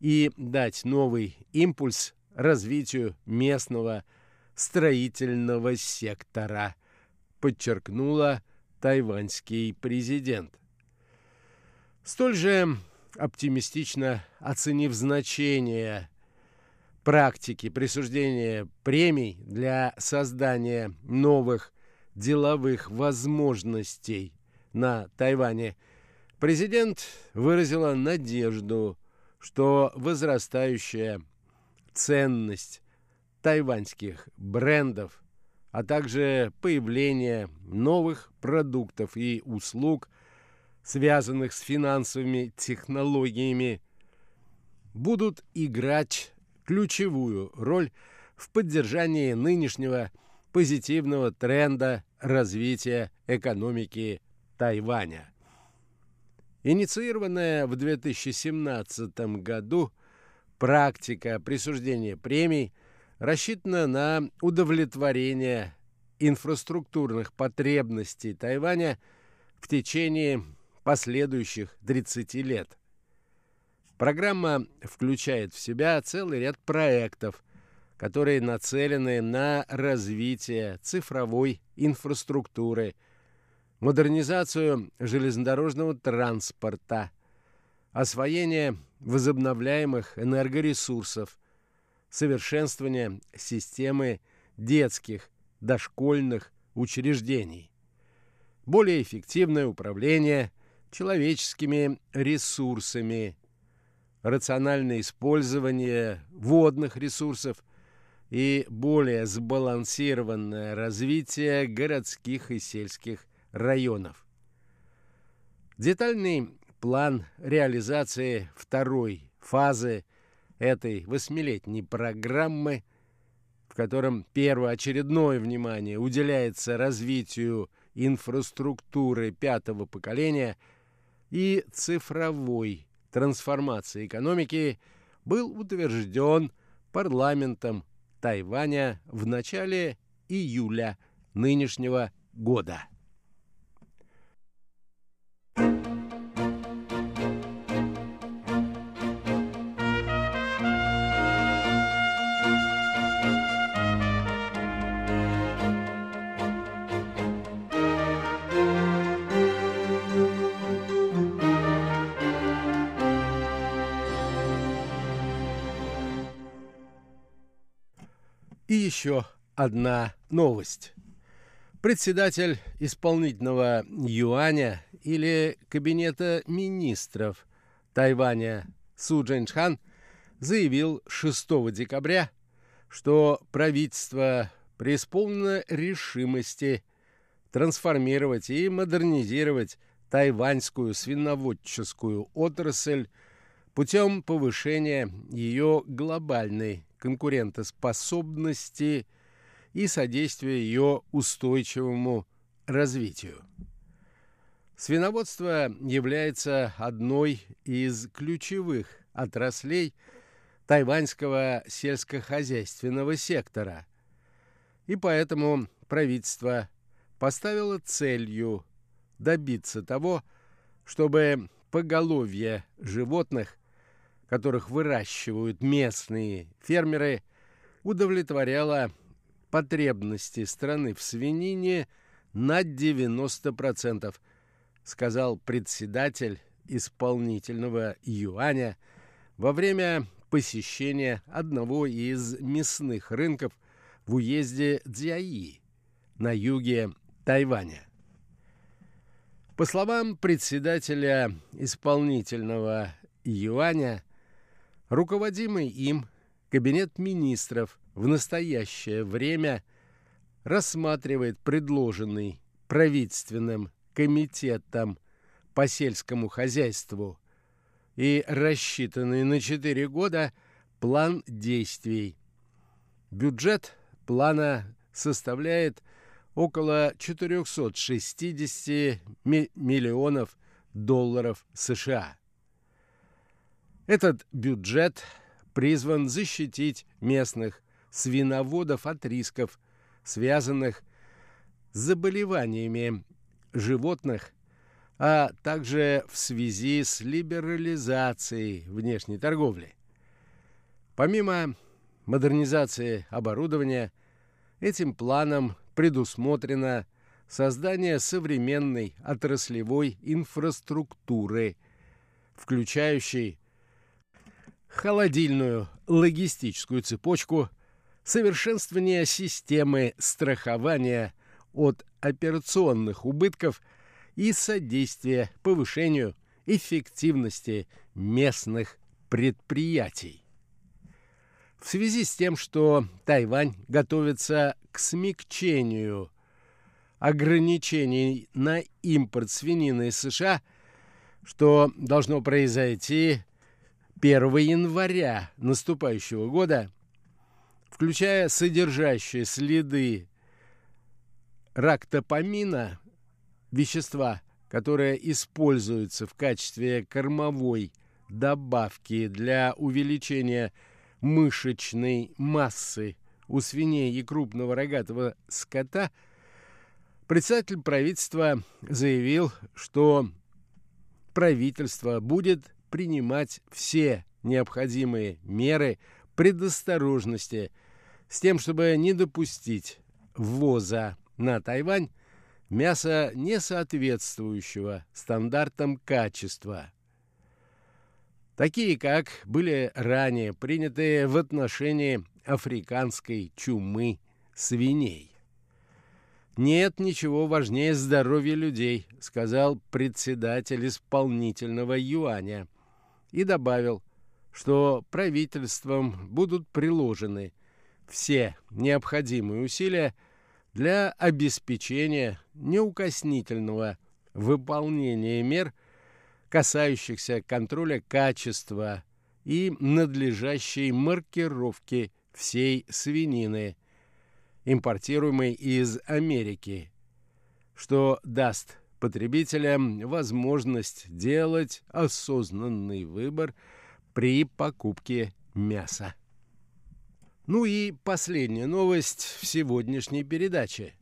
и дать новый импульс развитию местного строительного сектора, подчеркнула тайваньский президент. Столь же оптимистично оценив значение практики присуждения премий для создания новых деловых возможностей на Тайване, президент выразила надежду, что возрастающая ценность тайваньских брендов, а также появление новых продуктов и услуг, связанных с финансовыми технологиями, будут играть ключевую роль в поддержании нынешнего позитивного тренда развития экономики Тайваня. Инициированная в 2017 году практика присуждения премий рассчитана на удовлетворение инфраструктурных потребностей Тайваня в течение последующих 30 лет. Программа включает в себя целый ряд проектов, которые нацелены на развитие цифровой инфраструктуры, модернизацию железнодорожного транспорта, освоение возобновляемых энергоресурсов, совершенствование системы детских, дошкольных учреждений, более эффективное управление человеческими ресурсами – рациональное использование водных ресурсов и более сбалансированное развитие городских и сельских районов. Детальный план реализации второй фазы этой восьмилетней программы, в котором первоочередное внимание уделяется развитию инфраструктуры пятого поколения и цифровой трансформации экономики был утвержден парламентом Тайваня в начале июля нынешнего года. Еще одна новость. Председатель исполнительного юаня или кабинета министров Тайваня Су Джинчхан заявил 6 декабря, что правительство преисполнено решимости трансформировать и модернизировать тайваньскую свиноводческую отрасль путем повышения ее глобальной конкурентоспособности и содействия ее устойчивому развитию. Свиноводство является одной из ключевых отраслей тайваньского сельскохозяйственного сектора, и поэтому правительство поставило целью добиться того, чтобы поголовье животных которых выращивают местные фермеры, удовлетворяла потребности страны в свинине на 90%, сказал председатель исполнительного юаня во время посещения одного из мясных рынков в уезде Дзяи на юге Тайваня. По словам председателя исполнительного юаня, Руководимый им Кабинет министров в настоящее время рассматривает предложенный правительственным комитетом по сельскому хозяйству и рассчитанный на 4 года план действий. Бюджет плана составляет около 460 миллионов долларов США. Этот бюджет призван защитить местных свиноводов от рисков, связанных с заболеваниями животных, а также в связи с либерализацией внешней торговли. Помимо модернизации оборудования, этим планом предусмотрено создание современной отраслевой инфраструктуры, включающей холодильную логистическую цепочку, совершенствование системы страхования от операционных убытков и содействие повышению эффективности местных предприятий. В связи с тем, что Тайвань готовится к смягчению ограничений на импорт свинины из США, что должно произойти 1 января наступающего года, включая содержащие следы рактопамина, вещества, которая используется в качестве кормовой добавки для увеличения мышечной массы у свиней и крупного рогатого скота, председатель правительства заявил, что правительство будет принимать все необходимые меры предосторожности с тем, чтобы не допустить ввоза на Тайвань мяса, не соответствующего стандартам качества, такие как были ранее приняты в отношении африканской чумы свиней. «Нет ничего важнее здоровья людей», — сказал председатель исполнительного юаня. И добавил, что правительством будут приложены все необходимые усилия для обеспечения неукоснительного выполнения мер, касающихся контроля качества и надлежащей маркировки всей свинины, импортируемой из Америки, что даст потребителям возможность делать осознанный выбор при покупке мяса. Ну и последняя новость в сегодняшней передаче.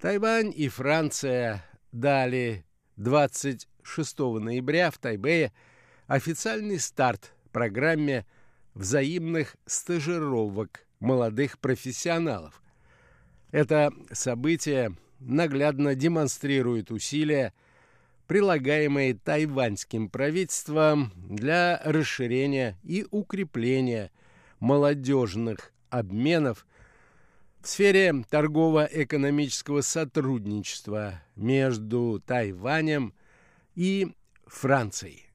Тайвань и Франция дали 26 ноября в Тайбэе официальный старт программе взаимных стажировок молодых профессионалов. Это событие наглядно демонстрирует усилия, прилагаемые тайваньским правительством для расширения и укрепления молодежных обменов в сфере торгово-экономического сотрудничества между Тайванем и Францией.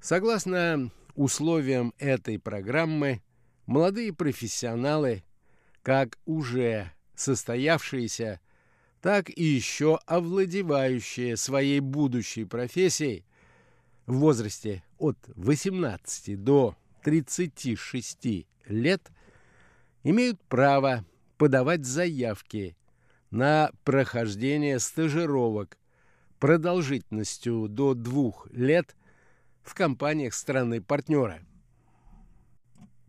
Согласно условиям этой программы, молодые профессионалы, как уже состоявшиеся, так и еще овладевающие своей будущей профессией в возрасте от 18 до 36 лет имеют право подавать заявки на прохождение стажировок продолжительностью до двух лет в компаниях страны-партнера.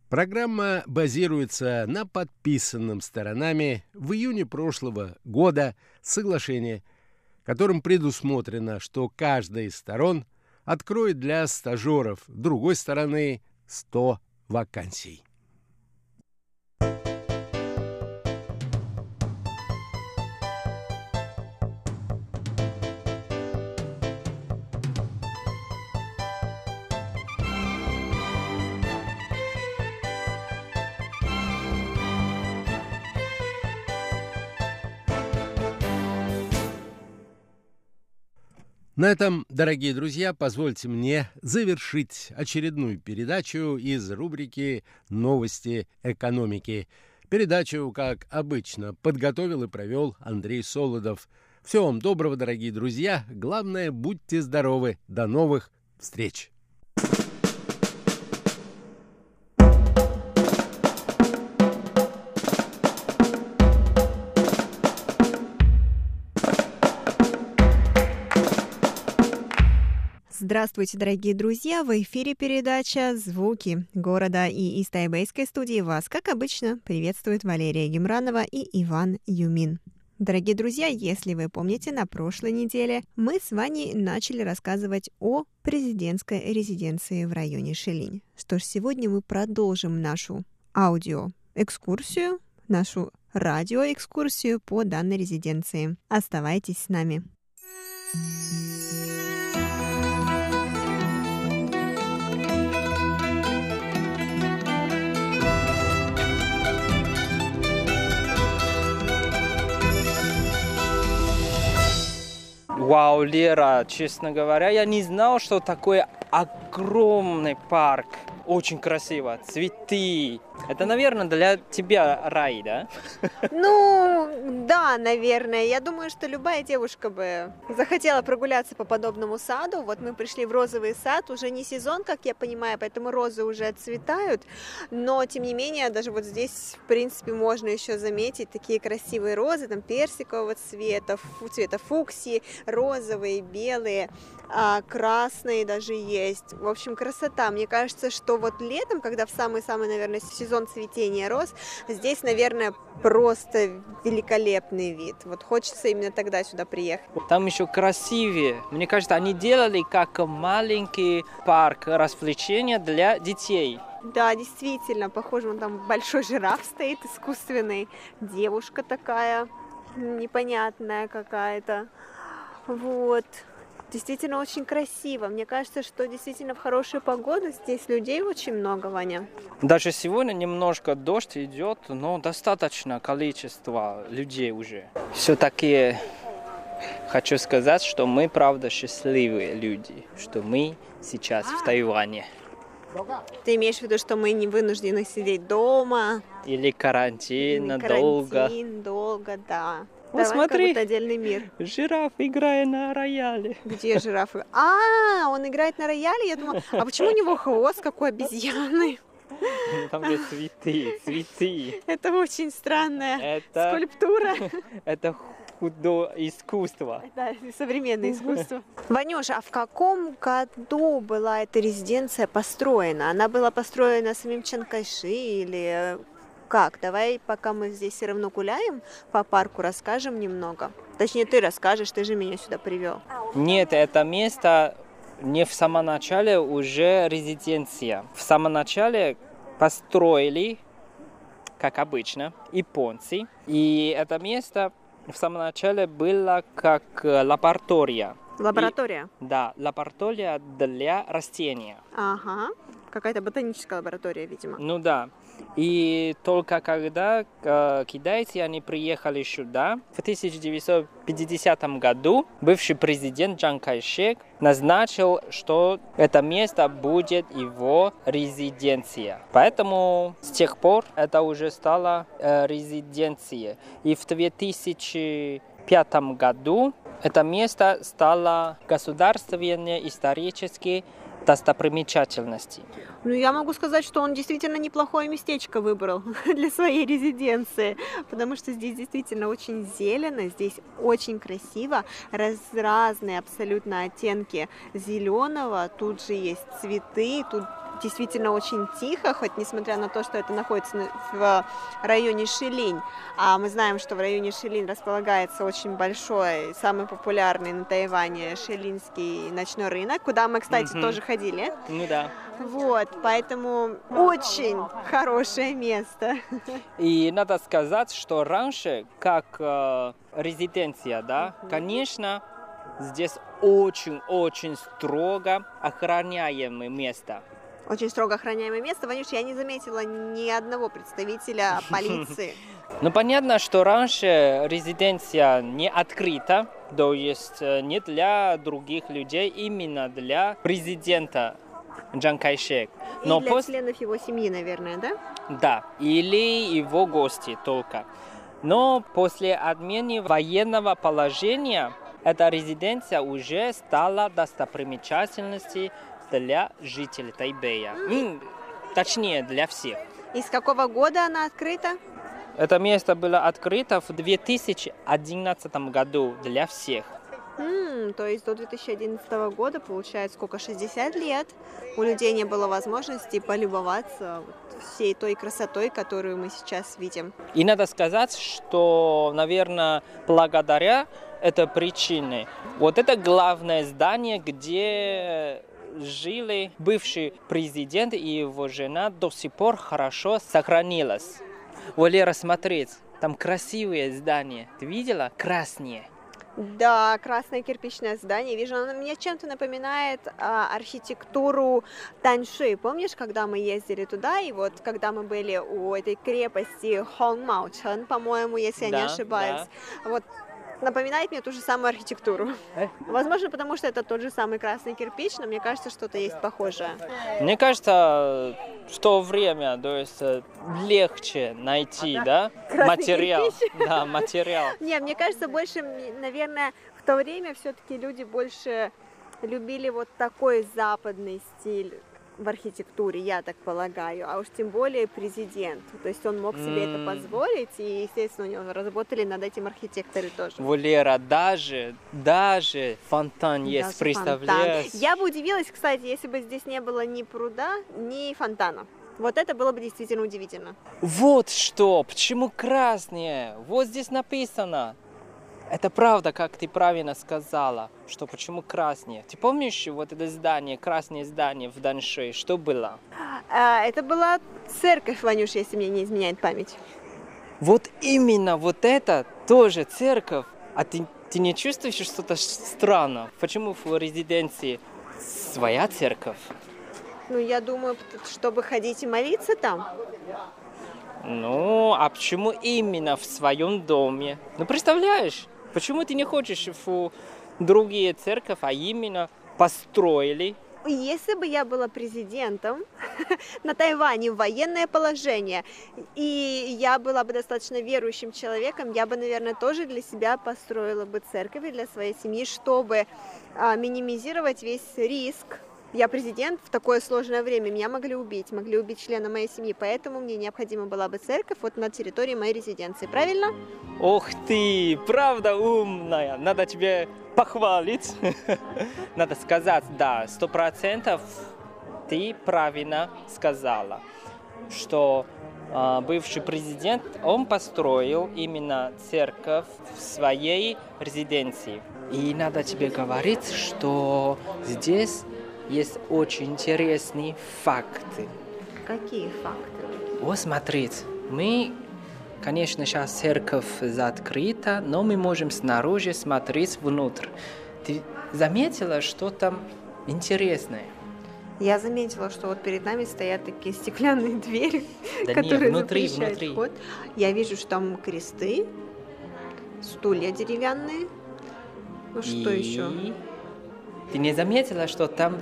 Программа базируется на подписанном сторонами в июне прошлого года соглашении, которым предусмотрено, что каждая из сторон откроет для стажеров другой стороны 100 вакансий. На этом, дорогие друзья, позвольте мне завершить очередную передачу из рубрики «Новости экономики». Передачу, как обычно, подготовил и провел Андрей Солодов. Всего вам доброго, дорогие друзья. Главное, будьте здоровы. До новых встреч! Здравствуйте, дорогие друзья! В эфире передача «Звуки города» и из тайбэйской студии вас, как обычно, приветствует Валерия Гемранова и Иван Юмин. Дорогие друзья, если вы помните, на прошлой неделе мы с вами начали рассказывать о президентской резиденции в районе Шелинь. Что ж, сегодня мы продолжим нашу аудиоэкскурсию, нашу радиоэкскурсию по данной резиденции. Оставайтесь с нами. Вау, Лера, честно говоря, я не знал, что такой огромный парк. Очень красиво. Цветы, Это, наверное, для тебя рай, да? Ну, да, наверное. Я думаю, что любая девушка бы захотела прогуляться по подобному саду. Вот мы пришли в розовый сад, уже не сезон, как я понимаю, поэтому розы уже отцветают. Но, тем не менее, даже вот здесь, в принципе, можно еще заметить такие красивые розы, там персикового цвета, цвета фуксии, розовые, белые а, красные даже есть. В общем, красота. Мне кажется, что вот летом, когда в самый-самый, наверное, сезон цветения роз, здесь, наверное, просто великолепный вид. Вот хочется именно тогда сюда приехать. Там еще красивее. Мне кажется, они делали как маленький парк развлечения для детей. Да, действительно, похоже, он там большой жираф стоит искусственный, девушка такая непонятная какая-то. Вот действительно очень красиво. Мне кажется, что действительно в хорошую погоду здесь людей очень много, Ваня. Даже сегодня немножко дождь идет, но достаточно количество людей уже. Все-таки хочу сказать, что мы, правда, счастливые люди, что мы сейчас в Тайване. Ты имеешь в виду, что мы не вынуждены сидеть дома? Или карантин, Или долго. Карантин, долго, да. Вот Давай, смотри. как отдельный мир. Жираф, играя на рояле. Где жирафы? А, он играет на рояле? Я думала, а почему у него хвост, как у обезьяны? Там же цветы, цветы. Это очень странная Это, скульптура. это худо искусство. Да, современное искусство. Ванюша, а в каком году была эта резиденция построена? Она была построена самим Чанкайши или как? Давай, пока мы здесь все равно гуляем по парку, расскажем немного. Точнее, ты расскажешь, ты же меня сюда привел. Нет, это место не в самом начале уже резиденция. В самом начале построили, как обычно, японцы. И это место в самом начале было как э, лаборатория. Лаборатория. Да, лаборатория для растения. Ага. Какая-то ботаническая лаборатория, видимо. Ну да. И только когда э, китайцы они приехали сюда, в 1950 году бывший президент Джан Кайшек назначил, что это место будет его резиденция. Поэтому с тех пор это уже стало э, резиденцией. И в 2005 году это место стало государственной исторической достопримечательностью. Ну, я могу сказать, что он действительно неплохое местечко выбрал для своей резиденции, потому что здесь действительно очень зелено, здесь очень красиво, раз, разные абсолютно оттенки зеленого, тут же есть цветы, тут действительно очень тихо, хоть несмотря на то, что это находится на- в районе Шилинь, а мы знаем, что в районе Шилинь располагается очень большой, самый популярный на Тайване шилинский ночной рынок, куда мы, кстати, Мгм. тоже ходили. Ну да. Вот, поэтому очень хорошее место. И надо сказать, что раньше, как э, резиденция, да, конечно, здесь очень-очень строго охраняемое место. Очень строго охраняемое место. Ванюш, я не заметила ни одного представителя полиции. Но понятно, что раньше резиденция не открыта, то есть э, не для других людей, именно для президента Джан Кайшек. И Но для пос- членов его семьи, наверное, да? Да, или его гости только. Но после отмены военного положения эта резиденция уже стала достопримечательностью для жителей Тайбэя. М, Точнее, для всех. И с какого года она открыта? Это место было открыто в 2011 году для всех. М, то есть до 2011 года, получается, сколько, 60 лет у людей не было возможности полюбоваться вот всей той красотой, которую мы сейчас видим. И надо сказать, что, наверное, благодаря этой причине, вот это главное здание, где жили бывший президент и его жена, до сих пор хорошо сохранилось. Валера, смотреть, там красивые здания. Ты видела? Красные. Да, красное кирпичное здание. Вижу, оно мне чем-то напоминает а, архитектуру Таньши. Помнишь, когда мы ездили туда, и вот когда мы были у этой крепости Хонгмаучен, по-моему, если я не Да, ошибаюсь. Вот напоминает мне ту же самую архитектуру. Э? Возможно, потому что это тот же самый красный кирпич, но мне кажется, что-то есть похожее. Мне кажется, в то время, то есть э, легче найти, да, материал. Кирпич? Да, материал. Не, мне кажется, больше, наверное, в то время все-таки люди больше любили вот такой западный стиль в архитектуре, я так полагаю, а уж тем более президент. То есть он мог себе mm. это позволить, и, естественно, у него работали над этим архитекторы тоже. Валера, даже, даже фонтан даже есть, представляешь? Фонтан. Я бы удивилась, кстати, если бы здесь не было ни пруда, ни фонтана. Вот это было бы действительно удивительно. Вот что, почему красные? Вот здесь написано. Это правда, как ты правильно сказала, что почему красные. Ты помнишь вот это здание, красное здание в Данше, что было? А, это была церковь, Ванюш, если мне не изменяет память. Вот именно вот это тоже церковь. А ты, ты не чувствуешь что-то странно? Почему в резиденции своя церковь? Ну, я думаю, чтобы ходить и молиться там. Ну, а почему именно в своем доме? Ну, представляешь, Почему ты не хочешь в другие церковь, а именно построили? Если бы я была президентом на Тайване военное положение, и я была бы достаточно верующим человеком, я бы, наверное, тоже для себя построила бы церковь для своей семьи, чтобы а, минимизировать весь риск я президент в такое сложное время, меня могли убить, могли убить члена моей семьи, поэтому мне необходима была бы церковь вот на территории моей резиденции, правильно? Ох ты, правда умная, надо тебе похвалить, надо сказать, да, сто процентов ты правильно сказала, что э, бывший президент, он построил именно церковь в своей резиденции. И надо тебе говорить, что здесь есть очень интересные факты. Какие факты? Вот смотрите, мы, конечно, сейчас церковь закрыта, но мы можем снаружи смотреть внутрь. Ты заметила, что там интересное? Я заметила, что вот перед нами стоят такие стеклянные двери, да которые нет, внутри, запрещают внутри. вход. Я вижу, что там кресты, стулья деревянные. Ну что И... еще? Ты не заметила, что там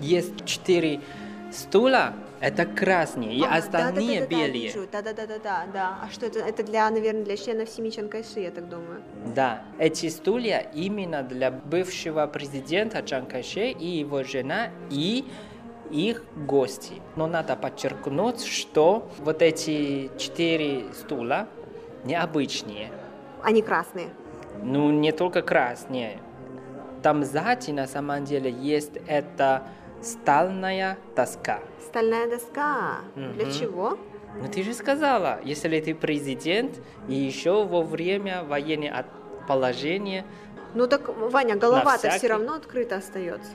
есть четыре стула, это красные, и а, остальные да, да, да, белые. Да, да, да, да, да, да. А что это? Это для, наверное, для членов семьи Чанкайши, я так думаю. Да, эти стулья именно для бывшего президента Чан Кайши и его жена и их гости. Но надо подчеркнуть, что вот эти четыре стула необычные. Они красные? Ну, не только красные. Там сзади на самом деле есть это стальная доска. Стальная доска. Угу. Для чего? Ну ты же сказала, если ты президент и еще во время военного положения. Ну так, Ваня, голова-то всякий... все равно открыта остается.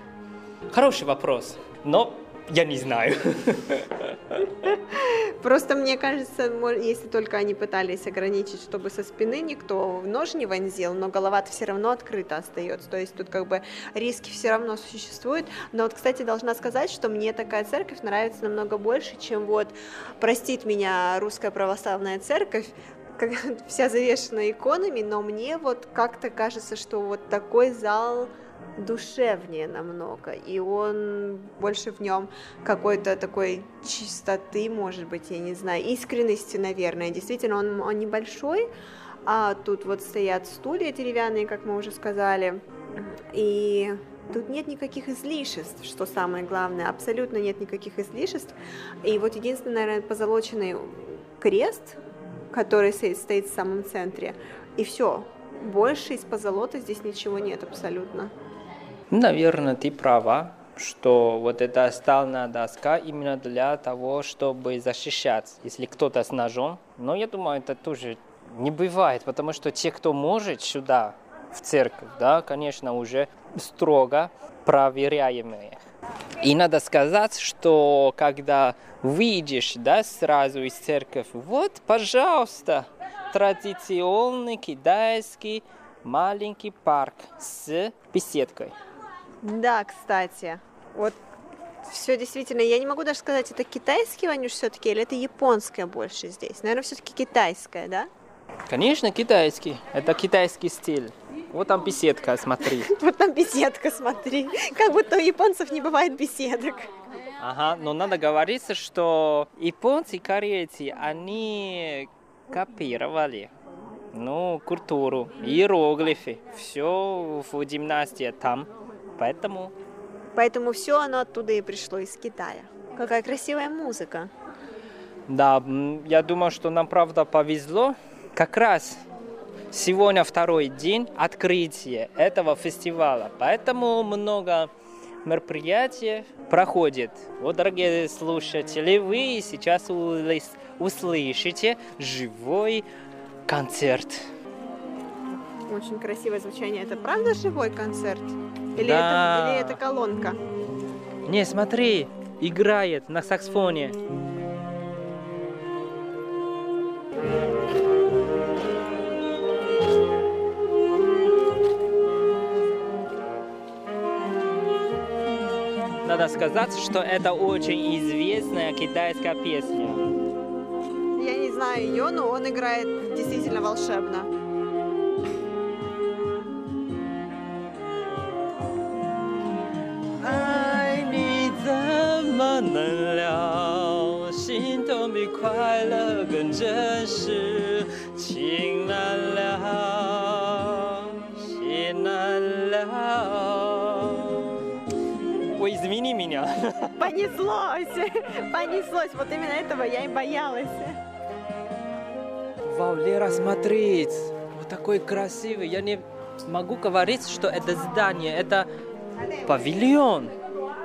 Хороший вопрос. Но я не знаю. Просто мне кажется, если только они пытались ограничить, чтобы со спины никто нож не вонзил, но голова-то все равно открыта остается. То есть тут как бы риски все равно существуют. Но вот, кстати, должна сказать, что мне такая церковь нравится намного больше, чем вот, простит меня, русская православная церковь, как, вся завешена иконами, но мне вот как-то кажется, что вот такой зал душевнее намного, и он больше в нем какой-то такой чистоты, может быть, я не знаю, искренности, наверное. Действительно, он, он небольшой, а тут вот стоят стулья деревянные, как мы уже сказали, и тут нет никаких излишеств, что самое главное, абсолютно нет никаких излишеств. И вот единственный, наверное, позолоченный крест, который стоит в самом центре, и все. Больше из позолота здесь ничего нет абсолютно. Наверное, ты права, что вот эта стальная доска именно для того, чтобы защищать, если кто-то с ножом. Но я думаю, это тоже не бывает, потому что те, кто может сюда, в церковь, да, конечно, уже строго проверяемые. И надо сказать, что когда выйдешь да, сразу из церкви, вот, пожалуйста, традиционный китайский маленький парк с беседкой. Да, кстати. Вот все действительно, я не могу даже сказать, это китайский ванюш все-таки или это японское больше здесь. Наверное, все-таки китайское, да? Конечно, китайский. Это китайский стиль. Вот там беседка, смотри. Вот там беседка, смотри. Как будто у японцев не бывает беседок. Ага, но надо говорить, что японцы и корейцы, они копировали ну, культуру, иероглифы, все в династии там. Поэтому... Поэтому все оно оттуда и пришло из Китая. Какая красивая музыка. Да, я думаю, что нам правда повезло. Как раз сегодня второй день открытия этого фестиваля. Поэтому много мероприятий проходит. Вот, дорогие слушатели, вы сейчас услышите живой концерт. Очень красивое звучание. Это правда живой концерт? Или, да. это, или это колонка? Не, смотри, играет на саксофоне. Надо сказать, что это очень известная китайская песня. Я не знаю ее, но он играет действительно волшебно. Ой, извини меня. Понеслось, понеслось. Вот именно этого я и боялась. Вау, Лера, смотреть. Вот такой красивый. Я не могу говорить, что это здание, это павильон.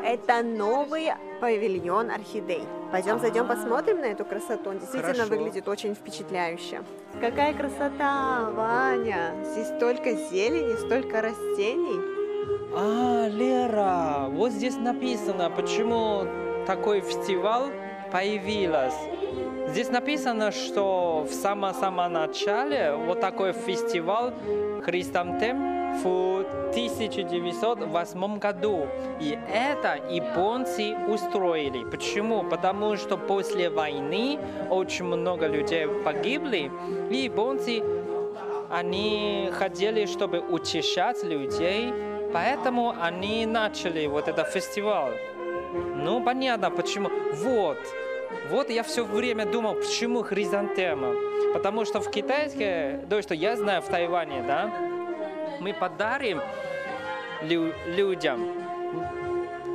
Это новый павильон орхидей. Пойдем зайдем посмотрим на эту красоту. Он действительно Хорошо. выглядит очень впечатляюще. Какая красота, Ваня! Здесь столько зелени, столько растений. А, Лера, вот здесь написано, почему такой фестиваль появился. Здесь написано, что в самом-самом начале вот такой фестиваль Христантем в 1908 году. И это японцы устроили. Почему? Потому что после войны очень много людей погибли, и японцы они хотели, чтобы утешать людей, поэтому они начали вот этот фестиваль. Ну, понятно, почему. Вот, вот я все время думал, почему хризантема. Потому что в китайской, то, что я знаю в Тайване, да, мы подарим лю- людям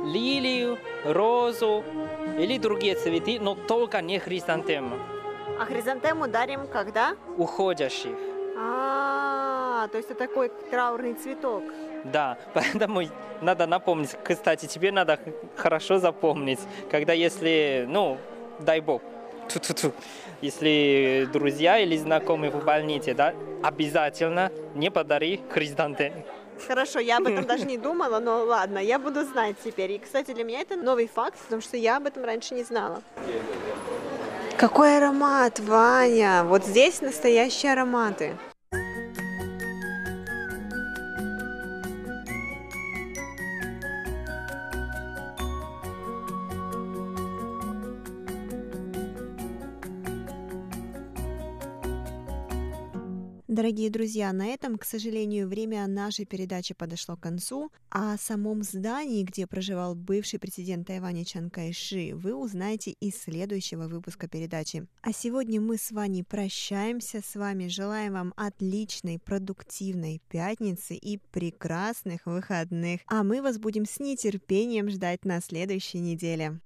лилию, розу или другие цветы, но только не хризантему, А хризантему дарим когда? уходящих. А, то есть это такой траурный цветок. Да, поэтому надо напомнить, кстати, тебе надо хорошо запомнить, когда если, ну, дай бог, ту-ту-ту, если друзья или знакомые в больнице, да, обязательно не подари хризантем. Хорошо, я об этом даже не думала, но ладно, я буду знать теперь. И, кстати, для меня это новый факт, потому что я об этом раньше не знала. Какой аромат, Ваня! Вот здесь настоящие ароматы. Дорогие друзья, на этом, к сожалению, время нашей передачи подошло к концу, о самом здании, где проживал бывший президент Тайваня Чан Кайши, вы узнаете из следующего выпуска передачи. А сегодня мы с вами прощаемся с вами, желаем вам отличной, продуктивной пятницы и прекрасных выходных, а мы вас будем с нетерпением ждать на следующей неделе.